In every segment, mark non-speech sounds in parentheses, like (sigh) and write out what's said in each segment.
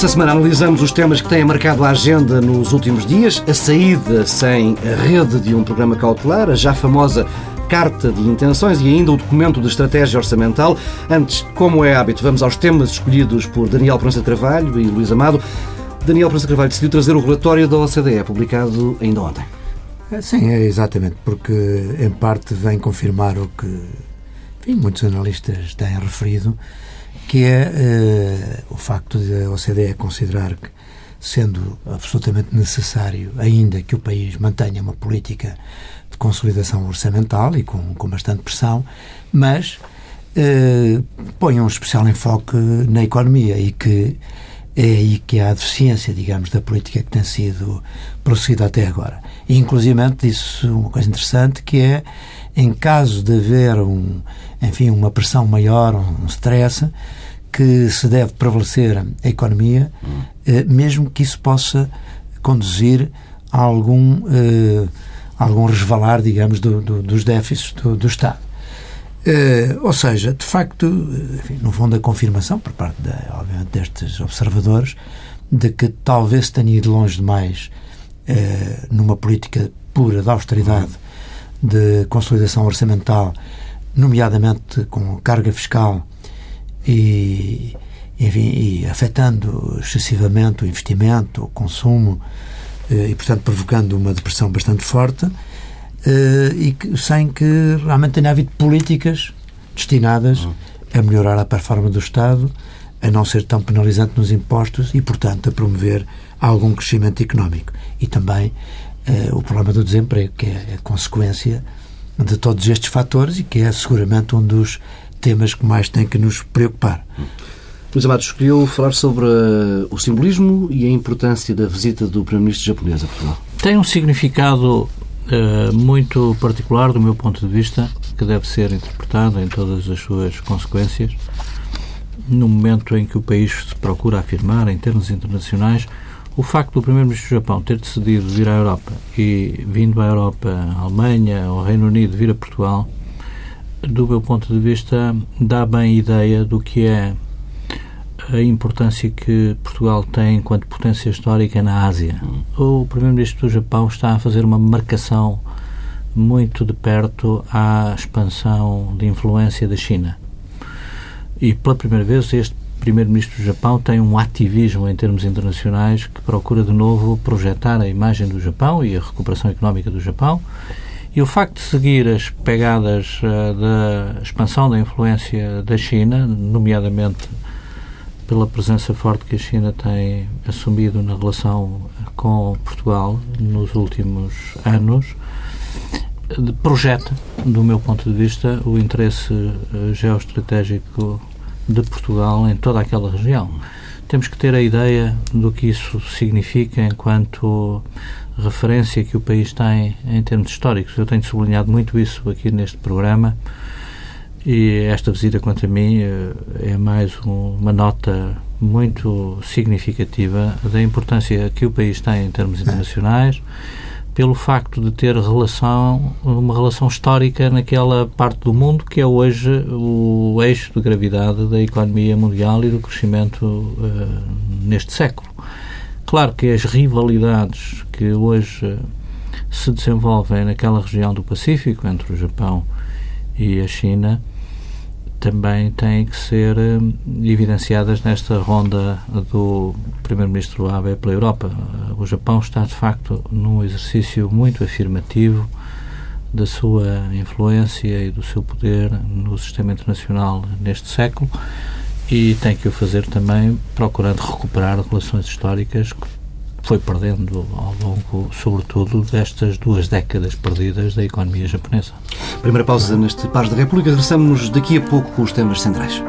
Esta semana analisamos os temas que têm marcado a agenda nos últimos dias. A saída sem a rede de um programa cautelar, a já famosa Carta de Intenções e ainda o documento de estratégia orçamental. Antes, como é hábito, vamos aos temas escolhidos por Daniel Prança Carvalho e Luís Amado. Daniel Prança Carvalho decidiu trazer o relatório da OCDE, publicado ainda ontem. Sim, é exatamente, porque em parte vem confirmar o que enfim, muitos analistas têm referido, que é uh, o facto de a OCDE considerar que, sendo absolutamente necessário ainda que o país mantenha uma política de consolidação orçamental e com, com bastante pressão, mas uh, põe um especial enfoque na economia e que é aí que há a deficiência, digamos, da política que tem sido prosseguida até agora. E, inclusive, disse uma coisa interessante, que é, em caso de haver, um, enfim, uma pressão maior, um stress, que se deve prevalecer a economia, eh, mesmo que isso possa conduzir a algum, eh, algum resvalar, digamos, do, do, dos déficits do, do Estado. Eh, ou seja, de facto, enfim, no fundo, a confirmação, por parte, de, obviamente, destes observadores, de que talvez tenha ido longe demais eh, numa política pura de austeridade, de consolidação orçamental, nomeadamente com carga fiscal e, enfim, e afetando excessivamente o investimento, o consumo eh, e, portanto, provocando uma depressão bastante forte eh, e sem que realmente tenha havido políticas destinadas a melhorar a performance do Estado, a não ser tão penalizante nos impostos e, portanto, a promover algum crescimento económico. E também eh, o problema do desemprego, que é a consequência de todos estes fatores e que é seguramente um dos temas que mais tem que nos preocupar. Luís Amado escolheu falar sobre uh, o simbolismo e a importância da visita do Primeiro-Ministro japonês a Portugal. Tem um significado uh, muito particular, do meu ponto de vista, que deve ser interpretado em todas as suas consequências. No momento em que o país se procura afirmar, em termos internacionais, o facto do Primeiro-Ministro do Japão ter decidido vir à Europa e, vindo à Europa, à Alemanha, ao Reino Unido, vir a Portugal, do meu ponto de vista, dá bem ideia do que é a importância que Portugal tem enquanto potência histórica na Ásia. O Primeiro-Ministro do Japão está a fazer uma marcação muito de perto à expansão de influência da China. E pela primeira vez este Primeiro-Ministro do Japão tem um ativismo em termos internacionais que procura de novo projetar a imagem do Japão e a recuperação económica do Japão. E o facto de seguir as pegadas uh, da expansão da influência da China, nomeadamente pela presença forte que a China tem assumido na relação com Portugal nos últimos anos, projeta, do meu ponto de vista, o interesse uh, geoestratégico de Portugal em toda aquela região. Temos que ter a ideia do que isso significa enquanto referência que o país tem em termos históricos. Eu tenho sublinhado muito isso aqui neste programa e esta visita, quanto a mim, eh, é mais uma nota muito significativa da importância que o país tem em termos internacionais, pelo facto de ter relação, uma relação histórica naquela parte do mundo que é hoje o eixo de gravidade da economia mundial e do crescimento uh, neste século. Claro que as rivalidades que hoje se desenvolvem naquela região do Pacífico, entre o Japão e a China, também têm que ser eh, evidenciadas nesta ronda do Primeiro-Ministro Abe pela Europa. O Japão está, de facto, num exercício muito afirmativo da sua influência e do seu poder no sistema internacional neste século e tem que o fazer também procurando recuperar relações históricas foi perdendo ao longo, sobretudo, destas duas décadas perdidas da economia japonesa. Primeira pausa neste Paz da República. Regressamos daqui a pouco com os temas centrais.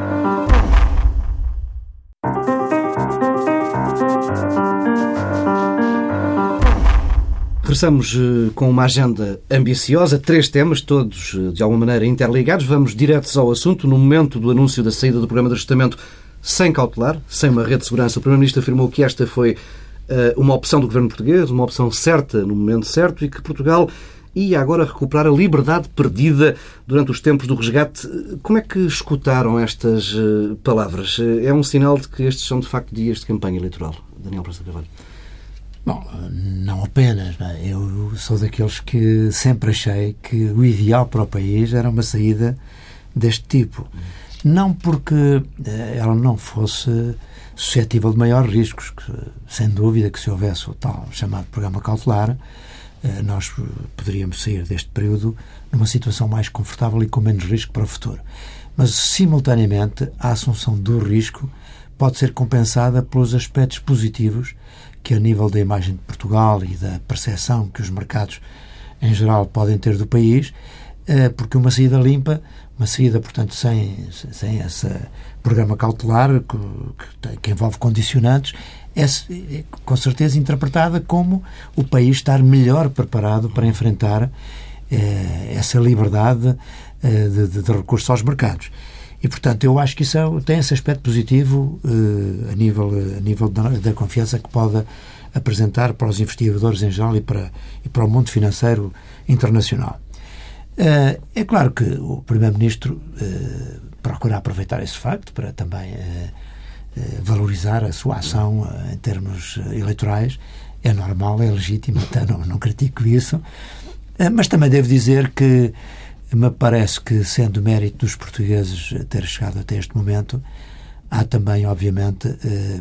Regressamos eh, com uma agenda ambiciosa, três temas, todos eh, de alguma maneira interligados. Vamos diretos ao assunto. No momento do anúncio da saída do programa de ajustamento sem cautelar, sem uma rede de segurança, o Primeiro-Ministro afirmou que esta foi uma opção do governo português, uma opção certa no momento certo e que Portugal e agora recuperar a liberdade perdida durante os tempos do resgate. Como é que escutaram estas eh, palavras? Eh, é um sinal de que estes são, de facto, dias de campanha eleitoral. Daniel Praça Carvalho. Bom, não apenas. Não? Eu sou daqueles que sempre achei que o ideal para o país era uma saída deste tipo. Não porque eh, ela não fosse suscetível de maiores riscos, que, sem dúvida que se houvesse o tal chamado programa cautelar, eh, nós poderíamos sair deste período numa situação mais confortável e com menos risco para o futuro. Mas, simultaneamente, a assunção do risco pode ser compensada pelos aspectos positivos que, a nível da imagem de Portugal e da percepção que os mercados em geral podem ter do país, eh, porque uma saída limpa, uma saída, portanto, sem, sem esse programa cautelar que, que envolve condicionantes, é, é com certeza interpretada como o país estar melhor preparado para enfrentar eh, essa liberdade eh, de, de, recursos aos mercados. E, portanto, eu acho que isso é, tem esse aspecto positivo eh, a nível, a nível da, da, confiança que pode apresentar para os investidores em geral e para, e para o mundo financeiro internacional. É claro que o Primeiro-Ministro procura aproveitar esse facto para também eh, eh, valorizar a sua ação eh, em termos eleitorais. É normal, é legítimo, até (laughs) não, não critico isso. Mas também devo dizer que me parece que, sendo mérito dos portugueses ter chegado até este momento, há também, obviamente,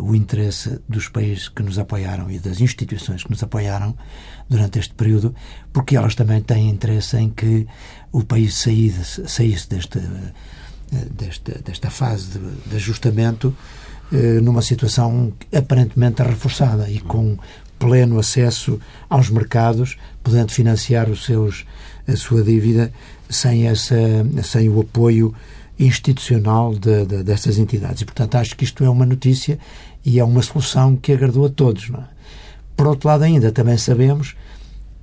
o interesse dos países que nos apoiaram e das instituições que nos apoiaram durante este período, porque elas também têm interesse em que o país saísse, saísse deste, desta, desta fase de, de ajustamento eh, numa situação aparentemente reforçada e com pleno acesso aos mercados, podendo financiar os seus, a sua dívida sem, essa, sem o apoio institucional de, de, dessas entidades. E, portanto, acho que isto é uma notícia e é uma solução que agradou a todos. É? Por outro lado, ainda também sabemos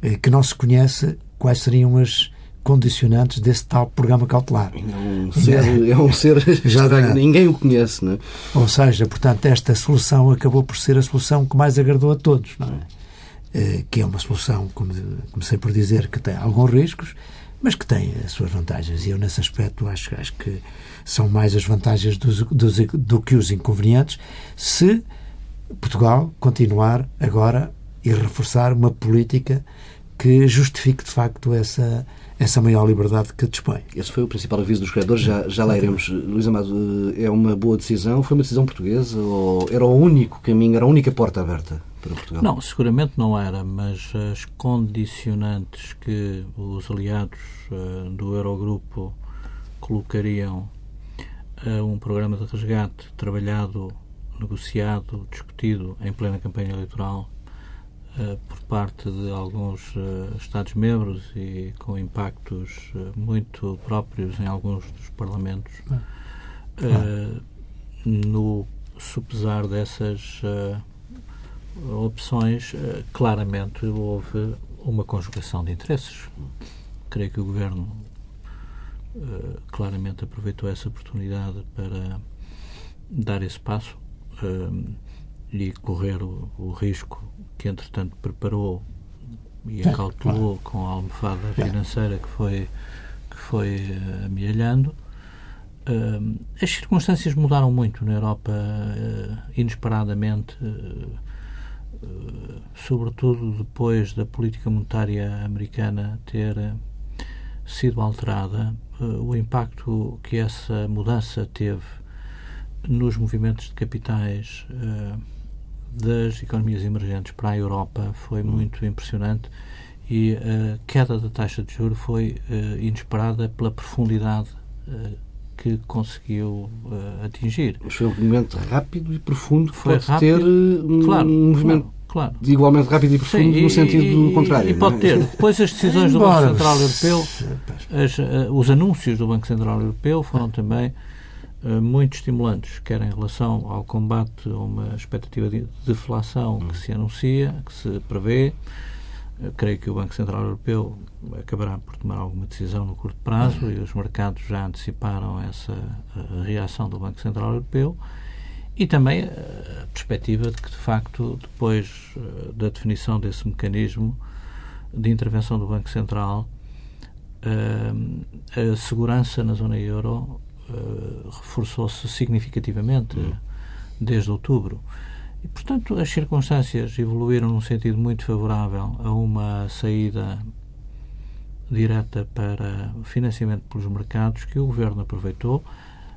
eh, que não se conhece quais seriam as condicionantes desse tal programa cautelar. É um ser, é um (laughs) ser já ninguém o conhece, não é? Ou seja, portanto, esta solução acabou por ser a solução que mais agradou a todos, não é? Eh, que é uma solução, como comecei por dizer, que tem alguns riscos, mas que tem as suas vantagens. E eu, nesse aspecto, acho, acho que são mais as vantagens dos, dos, do que os inconvenientes se Portugal continuar agora e reforçar uma política que justifique, de facto, essa essa maior liberdade que dispõe. Esse foi o principal aviso dos criadores, já, já lá iremos. Luís Amado, é uma boa decisão? Foi uma decisão portuguesa ou era o único caminho, era a única porta aberta para Portugal? Não, seguramente não era, mas as condicionantes que os aliados uh, do Eurogrupo colocariam a um programa de resgate trabalhado, negociado, discutido em plena campanha eleitoral eh, por parte de alguns uh, Estados-membros e com impactos uh, muito próprios em alguns dos parlamentos. Ah. no supesar dessas opções, claramente houve uma conjugação de interesses. Creio que o Governo claramente aproveitou essa oportunidade para dar esse passo e correr o, o risco que entretanto preparou e acautelou claro. com a almofada financeira que foi, que foi uh, amealhando. Uh, as circunstâncias mudaram muito na Europa, uh, inesperadamente, sobretudo depois da política monetária americana ter sido alterada. o impacto que essa mudança teve nos movimentos de capitais das economias emergentes para a Europa foi hum. muito impressionante e a queda da taxa de juros foi uh, inesperada pela profundidade uh, que conseguiu uh, atingir. Mas foi um movimento rápido e profundo que foi pode rápido, ter um, claro, movimento claro, claro. igualmente rápido e profundo Sim, no sentido e, contrário. E pode ter. Depois as decisões do Banco Central Europeu, as, os anúncios do Banco Central Europeu foram também eh, muito estimulantes, quer em relação ao combate a uma expectativa de deflação que se anuncia, que se prevê. Eu creio que o Banco Central Europeu acabará por tomar alguma decisão no curto prazo e os mercados já anteciparam essa eh, reação do Banco Central Europeu e também a perspectiva de que, de facto, depois eh, da definição desse mecanismo, de intervenção do Banco Central, a segurança na zona euro uh, reforçou-se significativamente uhum. desde outubro. E, portanto, as circunstâncias evoluíram num sentido muito favorável a uma saída direta para financiamento pelos mercados que o Governo aproveitou.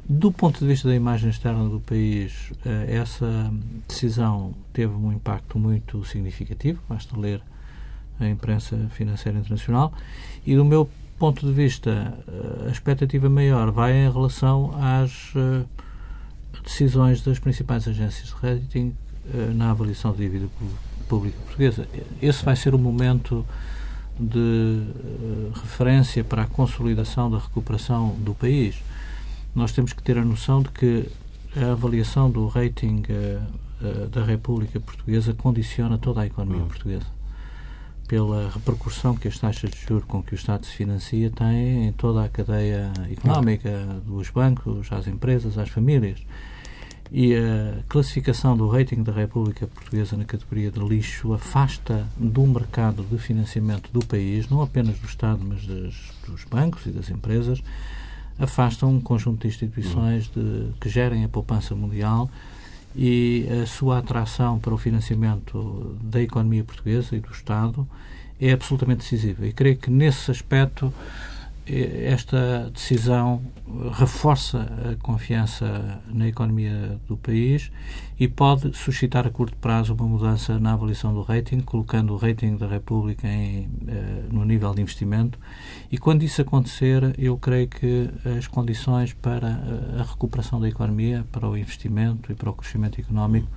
Do ponto de vista da imagem externa do país, eh, essa decisão teve um impacto muito significativo, basta ler a imprensa financeira internacional, e do meu ponto de vista, eh, a expectativa maior vai em relação às eh, decisões das principais agências de rating na avaliação da dívida pública portuguesa. Esse vai ser o momento de referência para a consolidação da recuperação do país nós temos que ter a noção de que a avaliação do rating da República Portuguesa condiciona toda a economia uhum. portuguesa pela repercussão que as taxas de juros com que o Estado se financia têm em toda a cadeia económica, dos bancos, às empresas, às famílias. E a classificação do rating da República Portuguesa na categoria de lixo afasta do mercado de financiamento do país, não apenas do Estado, mas das, dos bancos e das empresas, afastam um conjunto de instituições de, que gerem a poupança mundial e a sua atração para o financiamento da economia portuguesa e do Estado é absolutamente decisiva. E creio que nesse aspecto esta decisão reforça a confiança na economia do país e pode suscitar a curto prazo uma mudança na avaliação do rating, colocando o rating da República em, eh, no nível de investimento. E quando isso acontecer, eu creio que as condições para a recuperação da economia, para o investimento e para o crescimento económico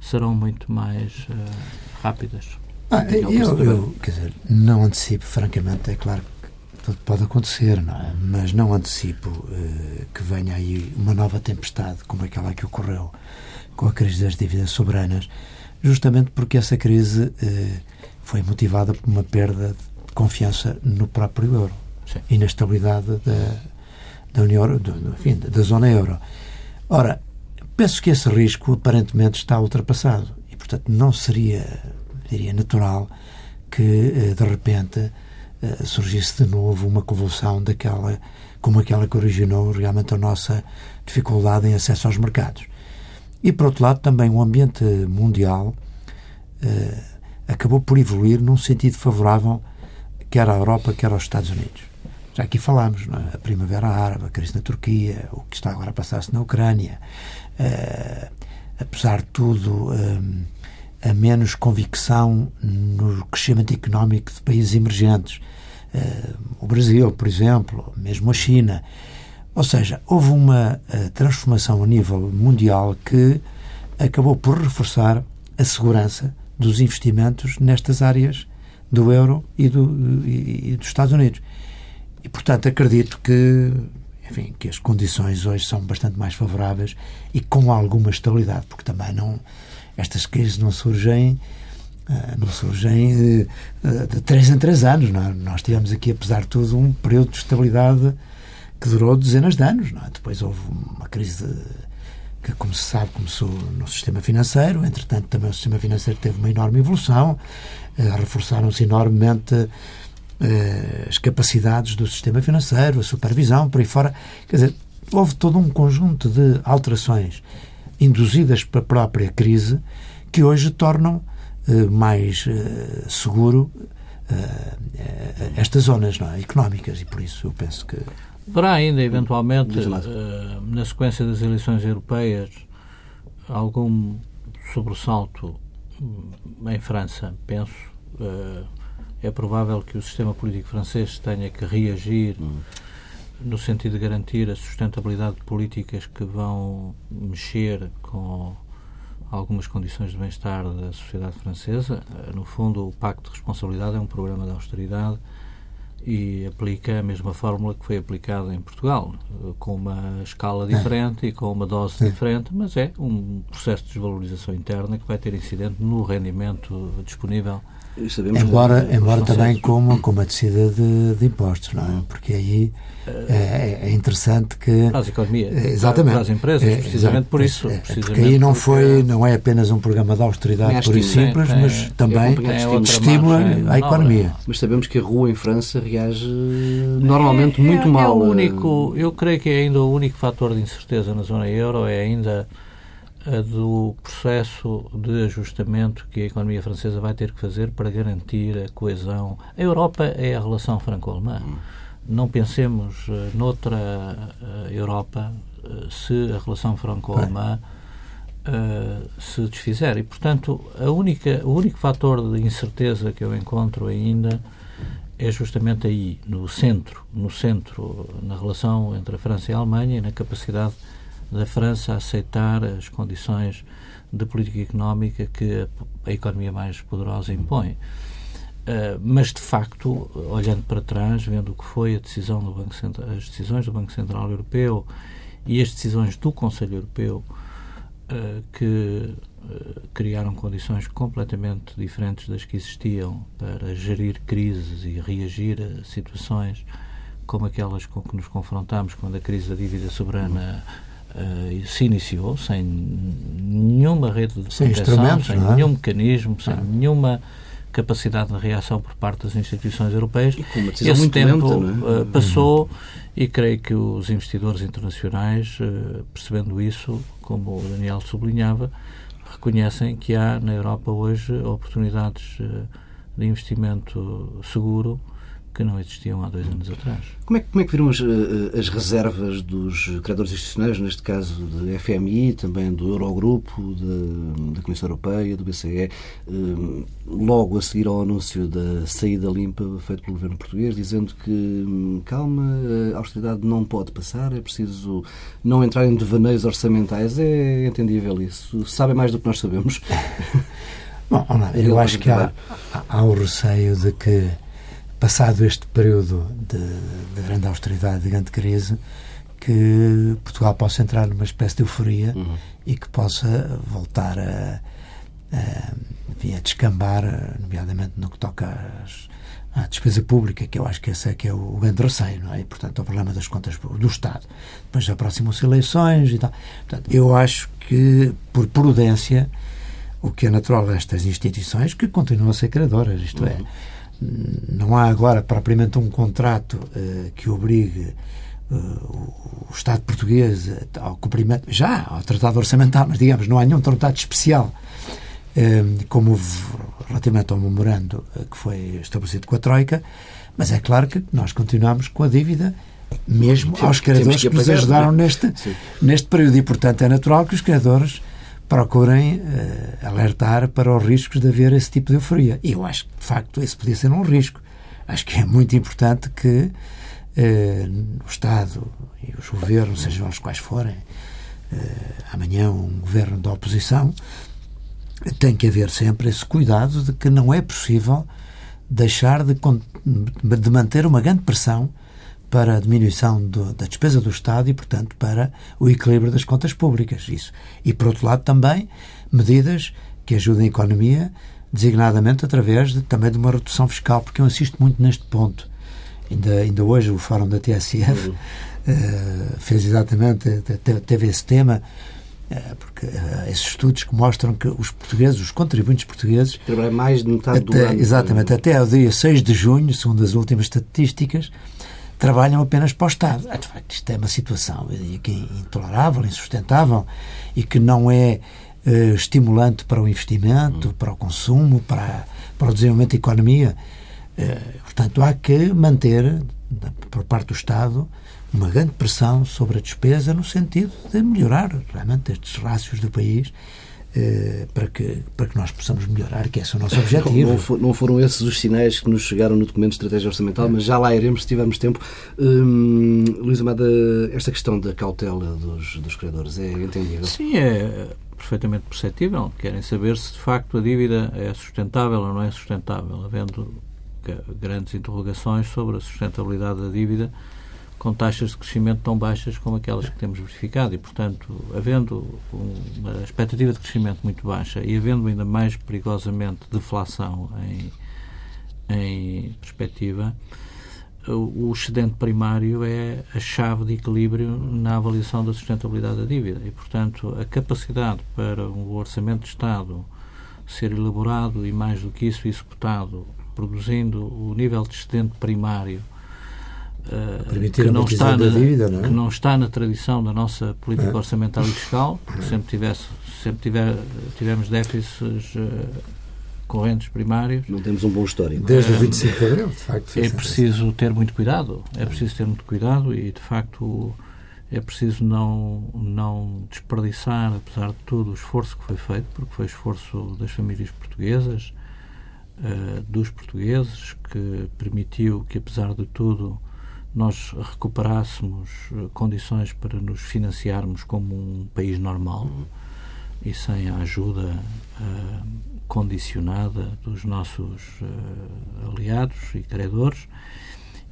serão muito mais uh, rápidas. Ah, eu, eu, quer dizer, não antecipo, francamente, é claro que pode acontecer, não é? Mas não antecipo uh, que venha aí uma nova tempestade como aquela que ocorreu com a crise das dívidas soberanas, justamente porque essa crise uh, foi motivada por uma perda de confiança no próprio euro Sim. e na estabilidade da, da União, do, enfim, da zona euro. Ora, penso que esse risco aparentemente está ultrapassado e, portanto, não seria, diria, natural que, uh, de repente, uh, surgisse de novo uma convulsão daquela, como aquela que originou realmente a nossa dificuldade em acesso aos mercados. E, por outro lado, também o ambiente mundial uh, acabou por evoluir num sentido favorável quer à Europa, quer aos Estados Unidos. Já aqui falámos, é? a Primavera Árabe, a crise na Turquia, o que está agora a passar-se na Ucrânia. Uh, apesar de tudo, a menos convicção no crescimento económico de países emergentes. Uh, o Brasil, por exemplo, mesmo a China. Ou seja, houve uma uh, transformação a nível mundial que acabou por reforçar a segurança dos investimentos nestas áreas do euro e, do, e, e dos Estados Unidos. E, portanto, acredito que, enfim, que as condições hoje são bastante mais favoráveis e com alguma estabilidade, porque também não estas crises não surgem eh, não surgem eh, de três em três anos. É? Nós tivemos aqui, apesar de tudo, um período de estabilidade que durou dezenas de anos. É? Depois houve uma crise que, como se sabe, começou no sistema financeiro. Entretanto, também o sistema financeiro teve uma enorme evolução. Eh, reforçaram-se enormemente as capacidades do sistema financeiro, a supervisão, por aí fora. Quer dizer, houve todo um conjunto de alterações induzidas pela própria crise, que hoje tornam eh, mais eh, seguro eh, estas zonas não é? económicas e por isso eu penso que Haverá ainda, eventualmente, na sequência das eleições europeias, algum sobressalto hum, em França, penso. É provável que o sistema político francês tenha que reagir hum no sentido de garantir a sustentabilidade de políticas que vão mexer com algumas condições de bem-estar da sociedade francesa. No fundo, o Pacto de Responsabilidade é um programa de austeridade e aplica a mesma fórmula que foi aplicada em Portugal, com uma escala (laughs) diferente e com uma dose diferente, mas é um processo de desvalorização interna que vai ter incidente no rendimento disponível embora embora também como, com uma descida de, de impostos, não é? Porque aí é, é interessante que... Para as economias, é, exatamente, para as empresas, precisamente por isso. É, porque aí não, foi, não é apenas um programa de austeridade por e simples, tem, mas também estimula a economia. Mas sabemos que a rua em França reage normalmente muito mal. É o único, eu creio que é ainda o único fator de incerteza na zona euro é ainda do processo de ajustamento que a economia francesa vai ter que fazer para garantir a coesão. A Europa é a relação franco-alemã. Não pensemos uh, noutra uh, Europa uh, se a relação franco-alemã se desfizer. E, portanto, a única, o único fator de incerteza que eu encontro ainda é justamente aí, no centro, no centro, na relação entre a França e a Alemanha e na capacidade da França a aceitar as condições de política económica que a, economia mais poderosa impõe. Uh, mas, de facto, olhando para trás, vendo o que foi a decisão do Banco Central, as decisões do Banco Central Europeu e as decisões do Conselho Europeu, que uh, criaram condições completamente diferentes das que existiam para gerir crises e reagir a situações como aquelas com que nos confrontamos quando a crise da dívida soberana uh, se iniciou sem nenhuma rede de sem proteção, sem é? nenhum mecanismo, sem nenhuma capacidade de reação por parte das instituições europeias. E Esse tempo lenta, uh, passou uhum. e creio que os investidores internacionais, uh, percebendo isso, como o Daniel sublinhava, reconhecem que há na Europa hoje oportunidades de investimento seguro que não existiam há dois anos atrás. Como é, como é que viram as, eh, as, reservas dos credores institucionais, neste caso do FMI, também do Eurogrupo, de, da Comissão Europeia, do BCE, eh, logo a seguir ao anúncio da saída limpa feito pelo governo português, dizendo que hum, calma, a austeridade não pode passar, é preciso não entrar em devaneios orçamentais. É entendível isso. Sabem mais do que nós sabemos. (laughs) Bom, eu acho que há, há o receio de que passado este período de, de, grande austeridade, de grande crise, que Portugal possa entrar numa espécie de euforia uhum. e que possa voltar a, a, enfim, a descambar, nomeadamente no que toca às, à despesa pública, que eu acho que esse é que é o grande receio, não é? E, portanto, o problema das contas do Estado. Depois aproximam-se eleições e tal. Portanto, eu acho que, por prudência, o que é natural destas instituições, que continuam a ser credoras, isto é, uhum. é não há agora propriamente um contrato uh, que obrigue uh, o Estado português ao cumprimento, já ao Tratado Orçamental, mas digamos, não há nenhum tratado especial uh, como houve relativamente ao memorando que foi estabelecido com a Troika, mas é claro que nós continuamos com a dívida mesmo temos, aos credores que, que nos ajudaram neste, neste período. E, portanto, é natural que os credores procurem uh, alertar para os riscos de haver esse tipo de euforia. E eu acho que, de facto, esse podia ser um risco. Acho que é muito importante que uh, o Estado e os governos, sejam os quais forem, uh, amanhã um governo da oposição, tem que haver sempre esse cuidado de que não é possível deixar de, de manter uma grande pressão para a diminuição do, da despesa do Estado e, portanto, para o equilíbrio das contas públicas. Isso. E, por outro lado, também medidas que ajudem a economia, designadamente através de, também de uma redução fiscal, porque eu assisto muito neste ponto. Ainda, ainda hoje o Fórum da TSF uhum. uh, fez exatamente, teve esse tema, uh, porque uh, esses estudos que mostram que os portugueses, os contribuintes portugueses... Trabalham mais de metade até, do ano. Exatamente, até ao dia 6 de junho, segundo as últimas estatísticas, trabalham apenas para o Estado. Ah, de facto, isto é uma situação intolerável, insustentável e que não é uh, estimulante para o investimento, para o consumo, para, para o desenvolvimento da economia. Uh, portanto, há que manter, por parte do Estado, uma grande pressão sobre a despesa no sentido de melhorar realmente estes rácios do país eh, para, que, para que nós possamos melhorar, que esse é o nosso objetivo. Não, for, não foram esses os sinais que nos chegaram no documento de estratégia orçamental, mas já lá iremos se tivermos tempo. Hum, Luís Amada, esta questão da cautela dos, dos criadores é entendível? Sim, é perfeitamente perceptível. Querem saber se de facto a dívida é sustentável ou não é sustentável, havendo grandes interrogações sobre a sustentabilidade da dívida com taxas de crescimento tão baixas como aquelas que temos verificado e, portanto, havendo uma expectativa de crescimento muito baixa e havendo ainda mais perigosamente deflação em, em perspectiva, o excedente primário é a chave de equilíbrio na avaliação da sustentabilidade da dívida. E, portanto, a capacidade para um orçamento de Estado ser elaborado e, mais do que isso, executado, produzindo o nível de excedente primário uh, que, não está na, dívida, não é? que não está na tradição da nossa política é. orçamental e fiscal, porque sempre, tivesse, sempre tiver, tivemos déficits uh, correntes primários. Não temos um bom histórico. Desde o 25 de abril, de facto. É preciso ter muito cuidado, é preciso ter muito cuidado e, de facto, é preciso não, não desperdiçar, apesar de tudo, o esforço que foi feito, porque foi esforço das famílias portuguesas, uh, dos portugueses, que permitiu que, apesar de tudo, nós recuperássemos eh, condições para nos financiarmos como um país normal e sem a ajuda uh, condicionada dos nossos uh, aliados e credores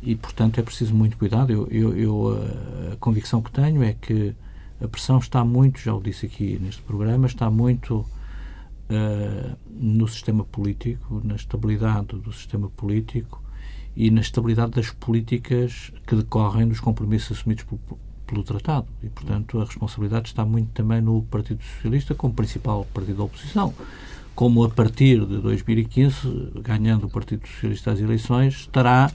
e, portanto, é preciso muito cuidado. Eu, eu, eu, a convicção que tenho é que a pressão está muito, já o disse aqui neste programa, está muito uh, no sistema político, na estabilidade do sistema político e na estabilidade das políticas que decorrem dos compromissos assumidos pelo, pelo Tratado. E, portanto, a responsabilidade está muito também no Partido Socialista como principal partido da oposição. Como a partir de 2015, ganhando o Partido Socialista as eleições, estará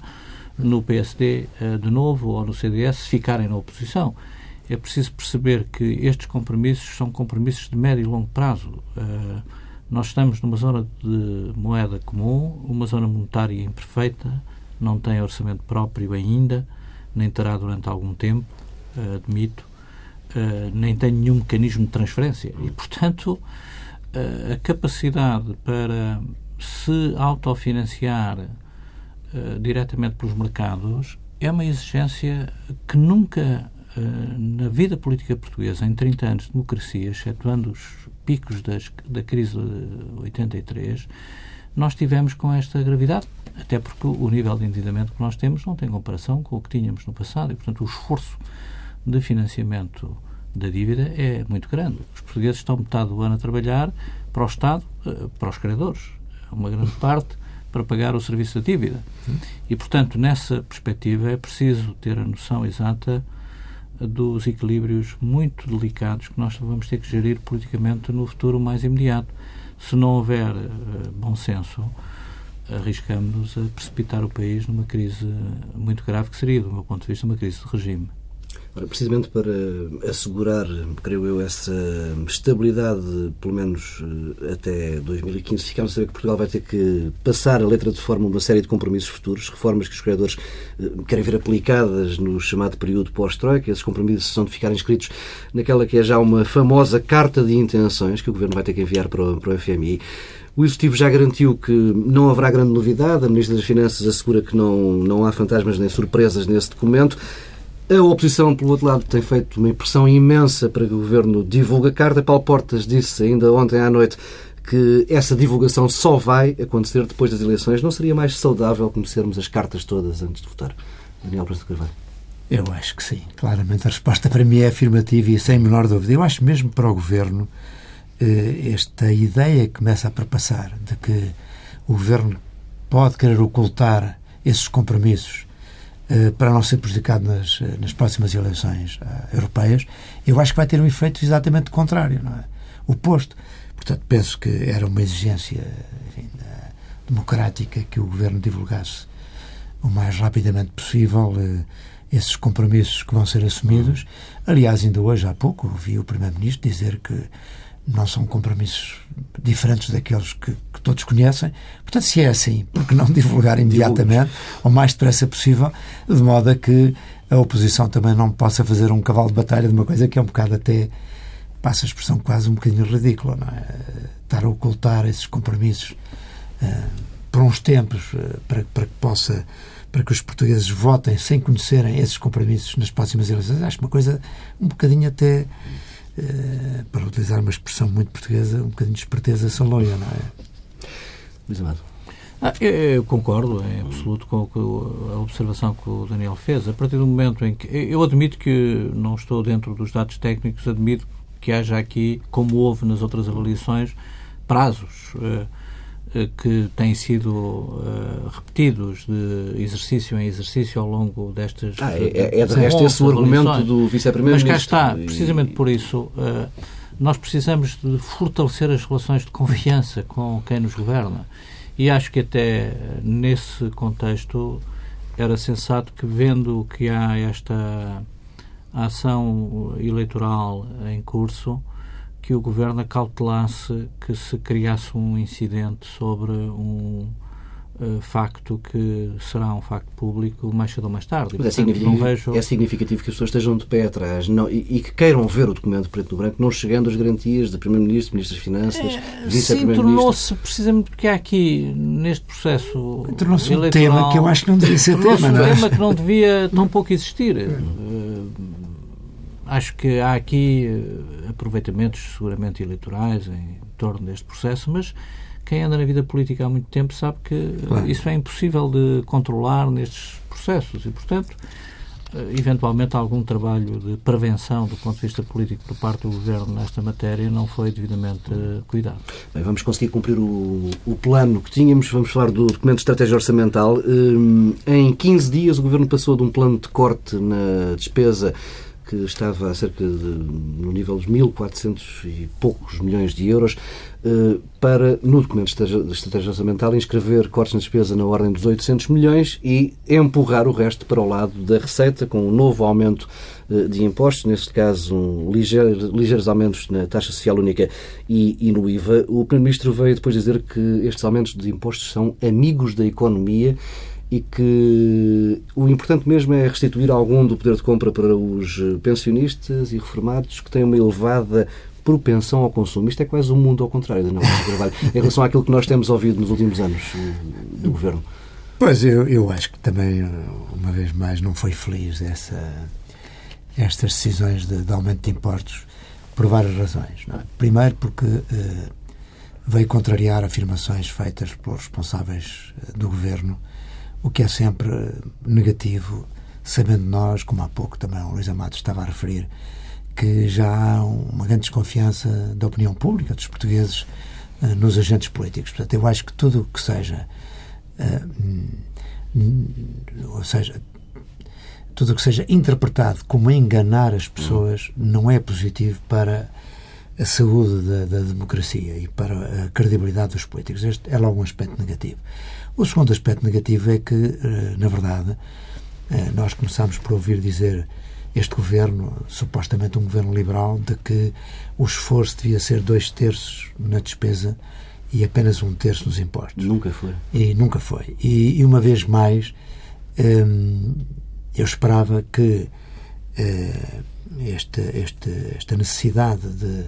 no PSD eh, de novo ou no CDS se ficarem na oposição. É preciso perceber que estes compromissos são compromissos de médio e longo prazo. Eh, nós estamos numa zona de moeda comum, uma zona monetária imperfeita, não tem orçamento próprio ainda, nem terá durante algum tempo, eh, admito, nem tem nenhum mecanismo de transferência. E, portanto, a capacidade para se autofinanciar uh, diretamente pelos mercados é uma exigência que nunca uh, na vida política portuguesa, em 30 anos de democracia, excetuando os picos das, da crise de 83, nós tivemos com esta gravidade, até porque o nível de endividamento que nós temos não tem comparação com o que tínhamos no passado e, portanto, o esforço de financiamento da dívida é muito grande. Os portugueses estão metade do ano a trabalhar para o Estado, eh, para os credores. Uma grande parte para pagar o serviço da dívida. E, portanto, nessa perspectiva é preciso ter a noção exata dos equilíbrios muito delicados que nós vamos ter que gerir politicamente no futuro mais imediato. Se não houver uh, bom senso, arriscamos-nos a precipitar o país numa crise muito grave, que seria, do meu ponto de vista, uma crise de regime. Ora, precisamente para assegurar, creio eu, essa estabilidade, pelo menos eh, até 2015, ficamos a saber que Portugal vai ter que passar a letra de forma uma série de compromissos futuros, reformas que os criadores eh, querem ver aplicadas no chamado período pós-Troika. Esses compromissos são de ficar inscritos naquela que é já uma famosa carta de intenções que o Governo vai ter que enviar para o, para o FMI. O Executivo já garantiu que não haverá grande novidade. A Ministra das Finanças assegura que não, não há fantasmas nem surpresas nesse documento. A oposição, pelo outro lado, tem feito uma impressão imensa para que o Governo divulgue a carta. Paulo Portas disse ainda ontem à noite que essa divulgação só vai acontecer depois das eleições. Não seria mais saudável conhecermos as cartas todas antes de votar? Daniel Presidente Carvalho. Eu acho que sim. Claramente a resposta para mim é afirmativa e sem menor dúvida. Eu acho mesmo para o Governo eh, esta ideia começa a perpassar de que o Governo pode querer ocultar esses compromissos para não ser prejudicado nas, eh, nas próximas eleições uh, europeias, eu acho que vai ter um efeito exatamente contrário, não é? Oposto. Portanto, penso que era uma exigência enfim, democrática que o Governo divulgasse o mais rapidamente possível esses compromissos que vão ser assumidos. Aliás, ainda hoje, há pouco, ouvi o Primeiro-Ministro dizer que não são compromissos diferentes daqueles que, que, todos conhecem. Portanto, se é assim, por que não (laughs) divulgar imediatamente, o mais depressa possível, de modo a que a oposição também não possa fazer um cavalo de batalha de uma coisa que é um bocado até, passa a expressão quase um bocadinho ridícula, não é? Estar a ocultar esses compromissos uh, por uns tempos uh, para, para que possa para que os portugueses votem sem conhecerem esses compromissos nas próximas eleições, acho uma coisa um bocadinho até para utilizar uma expressão muito portuguesa, um bocadinho de esperteza saloia, não é? Luís Amado. Ah, eu, eu, concordo em absoluto com a observação que o Daniel fez. A partir do momento em que. Eu admito que não estou dentro dos dados técnicos, admito que haja aqui, como houve nas outras avaliações, prazos uh, que têm sido uh, repetidos de exercício em exercício ao longo destas. Ah, é, é de resto esse o argumento do Vice-Primeiro-Ministro. Mas cá está, precisamente por isso nós precisamos de fortalecer as relações de confiança com quem nos governa. E acho que até nesse contexto era sensato que, vendo que há esta ação eleitoral em curso, que o governo acautelasse que se criasse um incidente sobre um uh, facto que será um facto público mais cedo ou mais tarde. Mas é, significativo, vejo... é significativo que as pessoas estejam de pé atrás não, e, e, que queiram ver o documento preto no branco, não chegando às garantias de Primeiro-Ministro, Ministro das Finanças, é, Vice-Primeiro-Ministro. tornou-se, precisamente porque há aqui, neste processo Tornou-se um tema que eu acho que não devia ser tema. Tornou-se um é? tema que não devia tão pouco existir. Uh, acho que há aqui uh, aproveitamentos seguramente eleitorais em torno deste processo, mas quem anda na vida política há muito tempo sabe que claro. isso é impossível de controlar nestes processos e, portanto, eh, eventualmente algum trabalho de prevenção do ponto de vista político por parte do Governo nesta matéria não foi devidamente eh, cuidado. Bem, vamos conseguir cumprir o, o, plano que tínhamos. Vamos falar do documento de estratégia orçamental. Hum, em 15 dias o Governo passou de um plano de corte na despesa que estava a cerca de, no nível de 1.400 e poucos milhões de euros, eh, para, no documento de estratégia orçamental, inscrever cortes na despesa na ordem dos 800 milhões e empurrar o resto para o lado da receita, com um novo aumento eh, de impostos, neste caso um ligeiro, ligeiros aumentos na taxa social única e, e no IVA. O Primeiro-Ministro veio depois dizer que estes aumentos de impostos são amigos da economia e que o importante mesmo é restituir algum do poder de compra para os pensionistas e reformados que têm uma elevada propensão ao consumo. Isto é quase um mundo ao contrário da nossa trabalho, em relação àquilo que nós temos ouvido nos últimos anos do Governo. Pois, eu, eu acho que também, uma vez mais, não foi feliz essa, estas decisões de, de aumento de impostos por várias razões. É? Primeiro, porque eh, veio contrariar afirmações feitas pelos responsáveis eh, do Governo o que é sempre negativo, sabendo nós, como há pouco também o Luís Amado estava a referir, que já há uma grande desconfiança da opinião pública dos portugueses uh, nos agentes políticos. Portanto, eu acho que tudo o que seja, uh, ou seja, tudo o que seja interpretado como enganar as pessoas não é positivo para a saúde da, da democracia e para a credibilidade dos políticos. Este é logo um aspecto negativo. O segundo aspecto negativo é que, eh, na verdade, eh, nós começámos por ouvir dizer este governo, supostamente um governo liberal, de que o esforço devia ser dois terços na despesa e apenas um terço nos impostos. Nunca foi. E nunca foi. E, e uma vez mais, hum, eu esperava que eh, este, este, esta necessidade de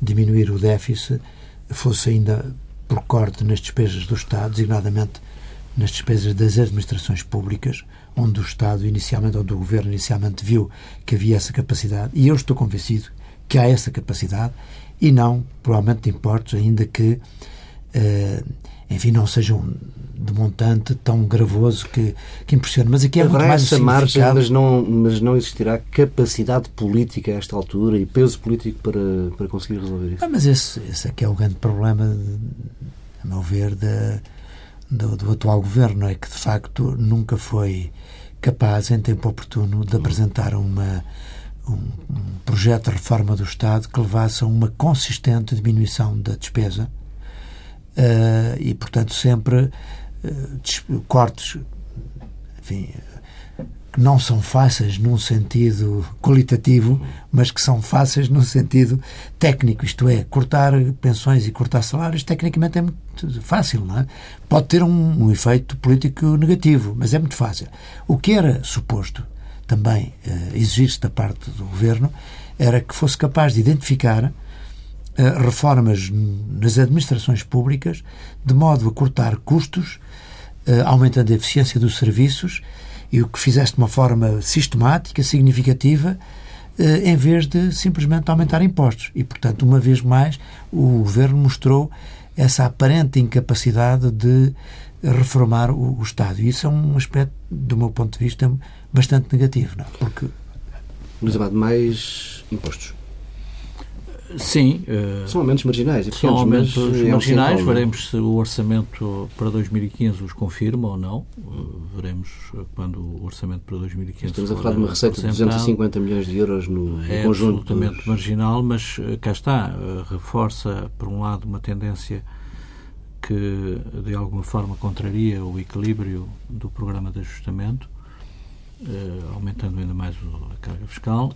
diminuir o déficit fosse ainda por corte nas despesas do Estado, designadamente nas despesas das administrações públicas, onde o Estado inicialmente, onde o Governo inicialmente viu que havia essa capacidade, e eu estou convencido que há essa capacidade, e não por aumento de impostos, ainda que, enfim, não sejam de montante tão gravoso que, que impressiona. Mas aqui é Haverá muito mais essa margem, mas não, mas não existirá capacidade política a esta altura e peso político para, para conseguir resolver isso. Ah, mas esse, esse é que é o grande problema, a meu ver, da do, do atual governo é que, de facto, nunca foi capaz, em tempo oportuno, de apresentar uma, um, um, projeto de reforma do Estado que levasse a uma consistente diminuição da despesa uh, e, portanto, sempre uh, cortes, enfim, que não são fáceis num sentido qualitativo, mas que são fáceis num sentido técnico, isto é, cortar pensões e cortar salários, tecnicamente é muito fácil, não é? Pode ter um, um efeito político negativo, mas é muito fácil. O que era suposto também eh, exigir-se da parte do governo era que fosse capaz de identificar reformas nas administrações públicas de modo a cortar custos, eh, aumentando a eficiência dos serviços e o que fizeste de uma forma sistemática, significativa, eh, em vez de simplesmente aumentar impostos. E, portanto, uma vez mais, o governo mostrou essa aparente incapacidade de reformar o, Estado. E isso é um aspecto, do meu ponto de vista, bastante negativo, não? É? Porque Luís Abad, mais impostos. Sim. São aumentos marginais. Pequenos, são aumentos é marginais. É veremos se o orçamento para 2015 os confirma ou não. Uh, veremos quando o orçamento para 2015 Estamos a falar de uma receita de 250 milhões de euros no, é conjunto. É absolutamente dos... marginal, mas cá está. reforça, por um lado, uma tendência que de alguma forma contraria o equilíbrio do programa de ajustamento aumentando ainda mais a carga fiscal,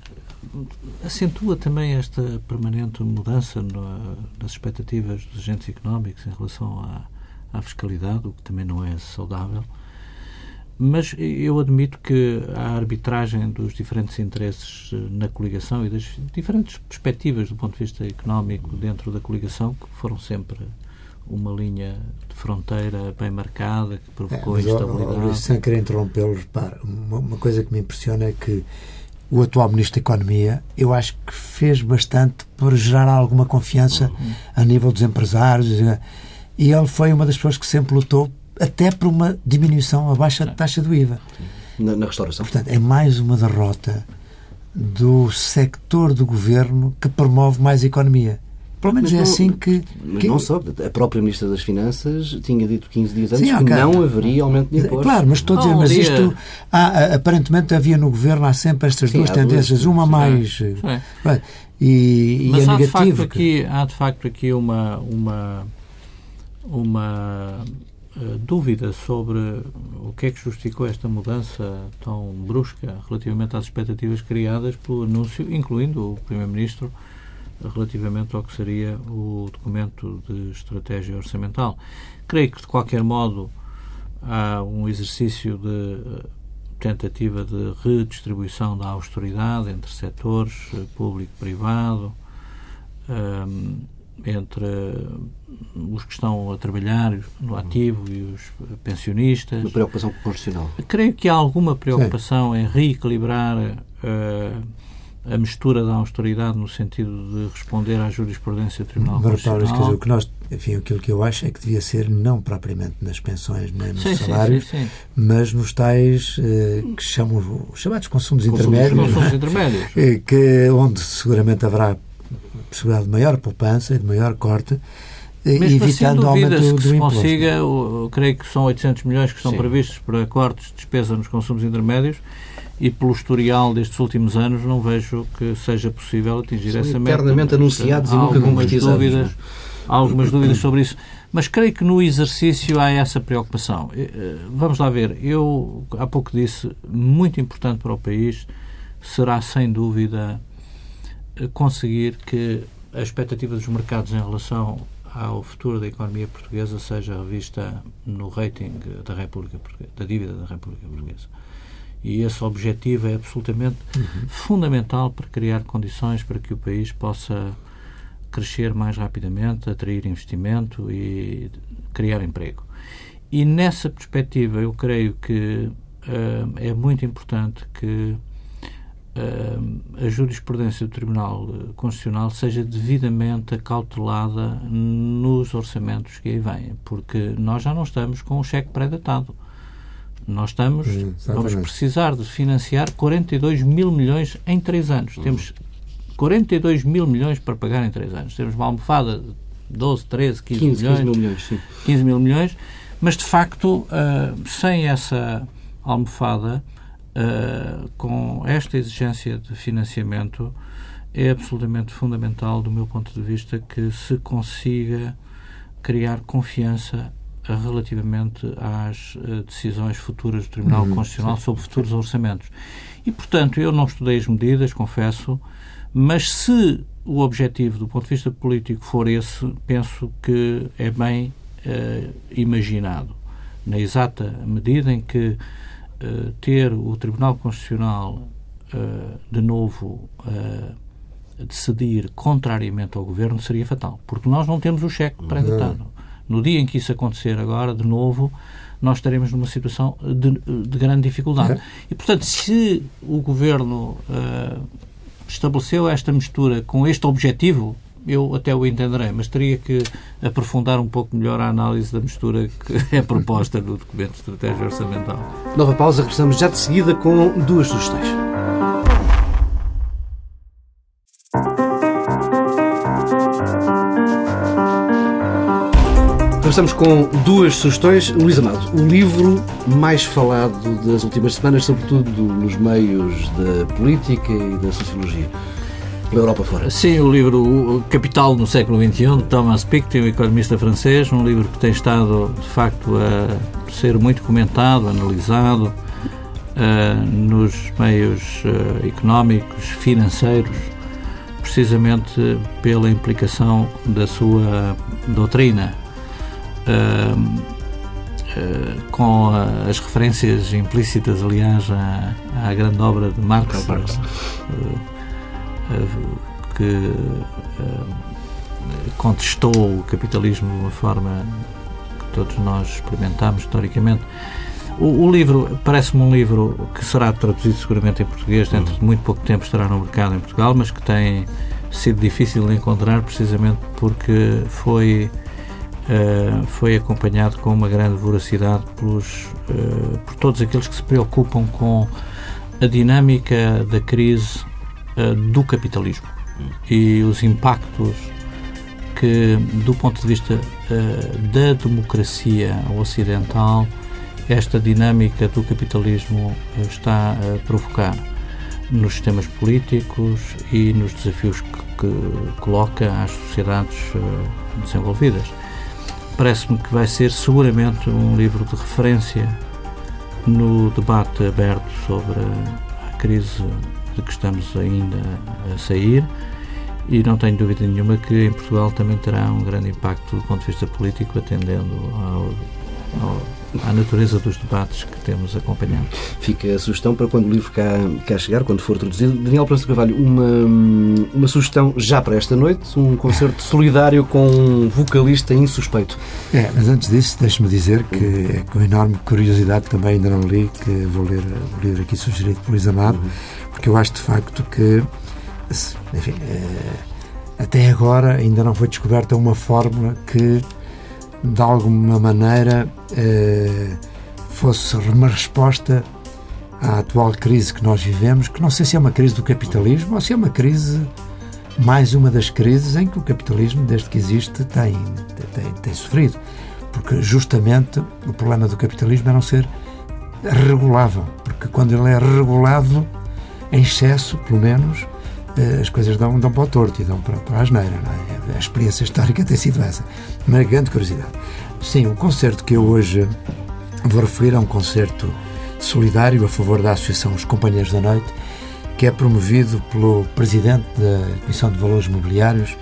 acentua também esta permanente mudança no, nas expectativas dos agentes económicos em relação à, à fiscalidade, o que também não é saudável. Mas eu admito que a arbitragem dos diferentes interesses eh, na coligação e das diferentes perspectivas do ponto de vista económico dentro da coligação, que foram sempre uma linha de fronteira bem marcada que provocou é, instabilidade. Luís, sem querer interrompê-lo, repare, uma, uma, coisa que me impressiona é que o atual Ministro da Economia, eu acho que fez bastante para gerar alguma confiança uhum. a nível dos empresários e ele foi uma das pessoas que sempre lutou até por uma diminuição, a baixa taxa do IVA. Na, na restauração. Portanto, é mais uma derrota do sector do governo que promove mais economia. Pelo menos mas é não, assim que. Mas que... não só. A própria Ministra das Finanças tinha dito 15 dias antes Sim, okay. que não haveria aumento de impostos. Claro, mas estou a dizer, mas isto. Há, aparentemente havia no governo há sempre estas Sim, duas tendências, duas, uma mais. É. E, mas e é há negativo. De facto aqui, há de facto aqui uma. uma uma uh, dúvida sobre o que é que justificou esta mudança tão brusca relativamente às expectativas criadas pelo anúncio, incluindo o Primeiro-Ministro, relativamente ao que seria o documento de estratégia orçamental. Creio que, de qualquer modo, há um exercício de eh, tentativa de redistribuição da austeridade entre setores eh, público e privado, um, eh, entre os que estão a trabalhar no ativo e os pensionistas. Uma preocupação constitucional. Creio que há alguma preocupação Sim. em reequilibrar uh, a mistura da austeridade no sentido de responder à jurisprudência do Tribunal Constitucional. Quer dizer, o que nós, enfim, aquilo que eu acho é que devia ser não propriamente nas pensões nem nos sim, salários, sim, sim, mas nos tais eh, que chamam chamados consumos, consumos intermédios, consumos intermédios. Eh, que onde seguramente haverá possibilidade de maior poupança e de maior corte. Eh, Mesmo assim, evitando assim, duvida do, que se consiga, eu, creio que são 800 milhões que estão previstos para cortes de despesa nos consumos intermédios, e pelo historial destes últimos anos não vejo que seja possível atingir São essa meta. eternamente anunciados e nunca concretizados. Dúvidas, há algumas dúvidas sobre isso. Mas creio que no exercício há essa preocupação. Eh, vamos lá ver. Eu, há pouco disse, muito importante para o país será, sem dúvida, eh, conseguir que a expectativa dos mercados em relação ao futuro da economia portuguesa seja revista no rating da República da dívida da República Portuguesa. E esse objetivo é absolutamente uhum. fundamental para criar condições para que o país possa crescer mais rapidamente, atrair investimento e criar emprego. E nessa perspectiva, eu creio que uh, é muito importante que uh, a jurisprudência do Tribunal Constitucional seja devidamente acautelada nos orçamentos que aí vêm, porque nós já não estamos com o cheque pré-datado. Nós estamos, vamos precisar de financiar 42 mil milhões em três anos. Hum. Temos 42 mil milhões para pagar em três anos. Temos uma almofada de 12, 13, 15, 15 milhões. 15 mil milhões, sim. 15 mil milhões. Mas, de facto, uh, sem essa almofada, uh, com esta exigência de financiamento, é absolutamente fundamental, do meu ponto de vista, que se consiga criar confiança relativamente às uh, decisões futuras do Tribunal uhum, Constitucional sim, sobre futuros sim. orçamentos. E, portanto, eu não estudei as medidas, confesso, mas se o objetivo do ponto de vista político for esse, penso que é bem uh, imaginado. Na exata medida em que uh, ter o Tribunal Constitucional de novo a decidir contrariamente ao Governo seria fatal, porque nós não temos o cheque pré-datado. No dia em que isso acontecer agora, de novo, nós estaremos numa situação de, de grande dificuldade. É. E, portanto, se o Governo uh, estabeleceu esta mistura com este objetivo eu até o entenderei, mas teria que aprofundar um pouco melhor a análise da mistura que (laughs) é proposta no documento de estratégia orçamental. Nova pausa, regressamos já de seguida com duas sugestões. Começamos com duas sugestões. Luís Amado, o livro mais falado das últimas semanas, sobretudo nos meios da política e da sociologia pela Europa fora. Sim, o livro Capital no século XXI, de Thomas Piketty, o economista francês, um livro que tem estado, de facto, a ser muito comentado, analisado uh, nos meios uh, económicos, financeiros, precisamente pela implicação da sua doutrina. Uh, com as referências implícitas, aliás, à, à grande obra de Marx, Marx que eh, contestou o capitalismo de uma forma que todos nós experimentamos historicamente. O, o livro parece-me um livro que será traduzido seguramente em português, dentro de muito pouco tempo estará no mercado em Portugal, mas que tem sido difícil de encontrar precisamente porque foi uh, foi acompanhado com uma grande voracidade pelos, uh, por todos aqueles que se preocupam com a dinâmica da crise uh, do capitalismo e os impactos que, do ponto de vista da democracia ocidental, esta dinâmica do capitalismo está a provocar nos sistemas políticos e nos desafios que, que coloca às sociedades desenvolvidas. Parece-me que vai ser seguramente um livro de referência no debate aberto sobre a crise de que estamos ainda a sair. E não tenho dúvida nenhuma que em Portugal também terá um grande impacto do ponto de vista político, atendendo ao, ao, à natureza dos debates que temos acompanhado. Fica a sugestão para quando o livro cá, cá chegar, quando for traduzido. Daniel Prança Carvalho, uma, uma sugestão já para esta noite, um concerto solidário com um vocalista insuspeito. É, mas antes disso, deixe-me dizer que é com enorme curiosidade também ainda não li, que vou ler o livro aqui sugerido por Luís Amado, uhum. porque eu acho de facto que enfim, eh, até agora ainda não foi descoberta uma fórmula que, de alguma maneira, eh, fosse uma resposta à atual crise que nós vivemos, que não sei se é uma crise do capitalismo ou se é uma crise, mais uma das crises em que o capitalismo, desde que existe, tem, tem, tem sofrido. Porque justamente o problema do capitalismo é não ser regulável. Porque quando ele é regulado, em excesso, pelo menos, as coisas dão, dão para o torto e dão para, para a asneira. É? A experiência histórica tem sido essa. Uma grande curiosidade. Sim, o concerto que eu hoje vou referir é um concerto solidário a favor da Associação Os Companheiros da Noite, que é promovido pelo Presidente da Comissão de Valores Mobiliários,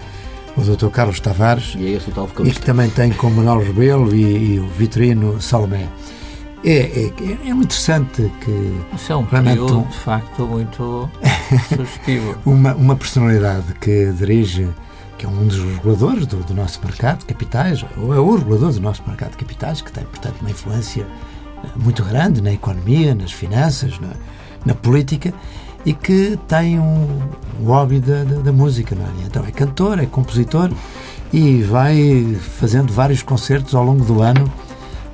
o Dr. Carlos Tavares, e, é e que também tem com Manuel Rebelo e, e o Vitorino Salomé. É, é, é, muito interessante que. Isso é um período, um, de facto, muito (laughs) sugestivo. uma, uma personalidade que dirige, que é um dos reguladores do, do, nosso mercado de capitais, ou é o regulador do nosso mercado de capitais, que tem, portanto, uma influência eh, muito grande na economia, nas finanças, na, na política e que tem um, um hobby da, da, da música. Não é? Então é cantor, é compositor e vai fazendo vários concertos ao longo do ano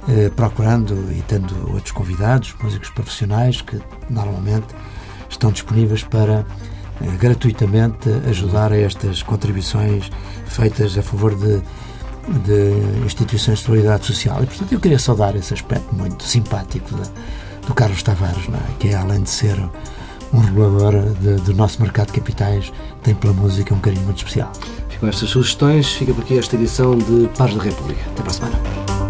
eh, procurando e tendo outros convidados, músicos profissionais que normalmente estão disponíveis para eh, gratuitamente ajudar a estas contribuições feitas a favor de, de instituições de solidariedade social. E, portanto, eu queria saudar esse aspecto muito simpático do Carlos Tavares, é? que é, além de ser um regulador de, do nosso mercado de capitais, tem pela música um carinho muito especial. Com estas sugestões, fica por aqui esta edição de Paz da República. Até para a semana.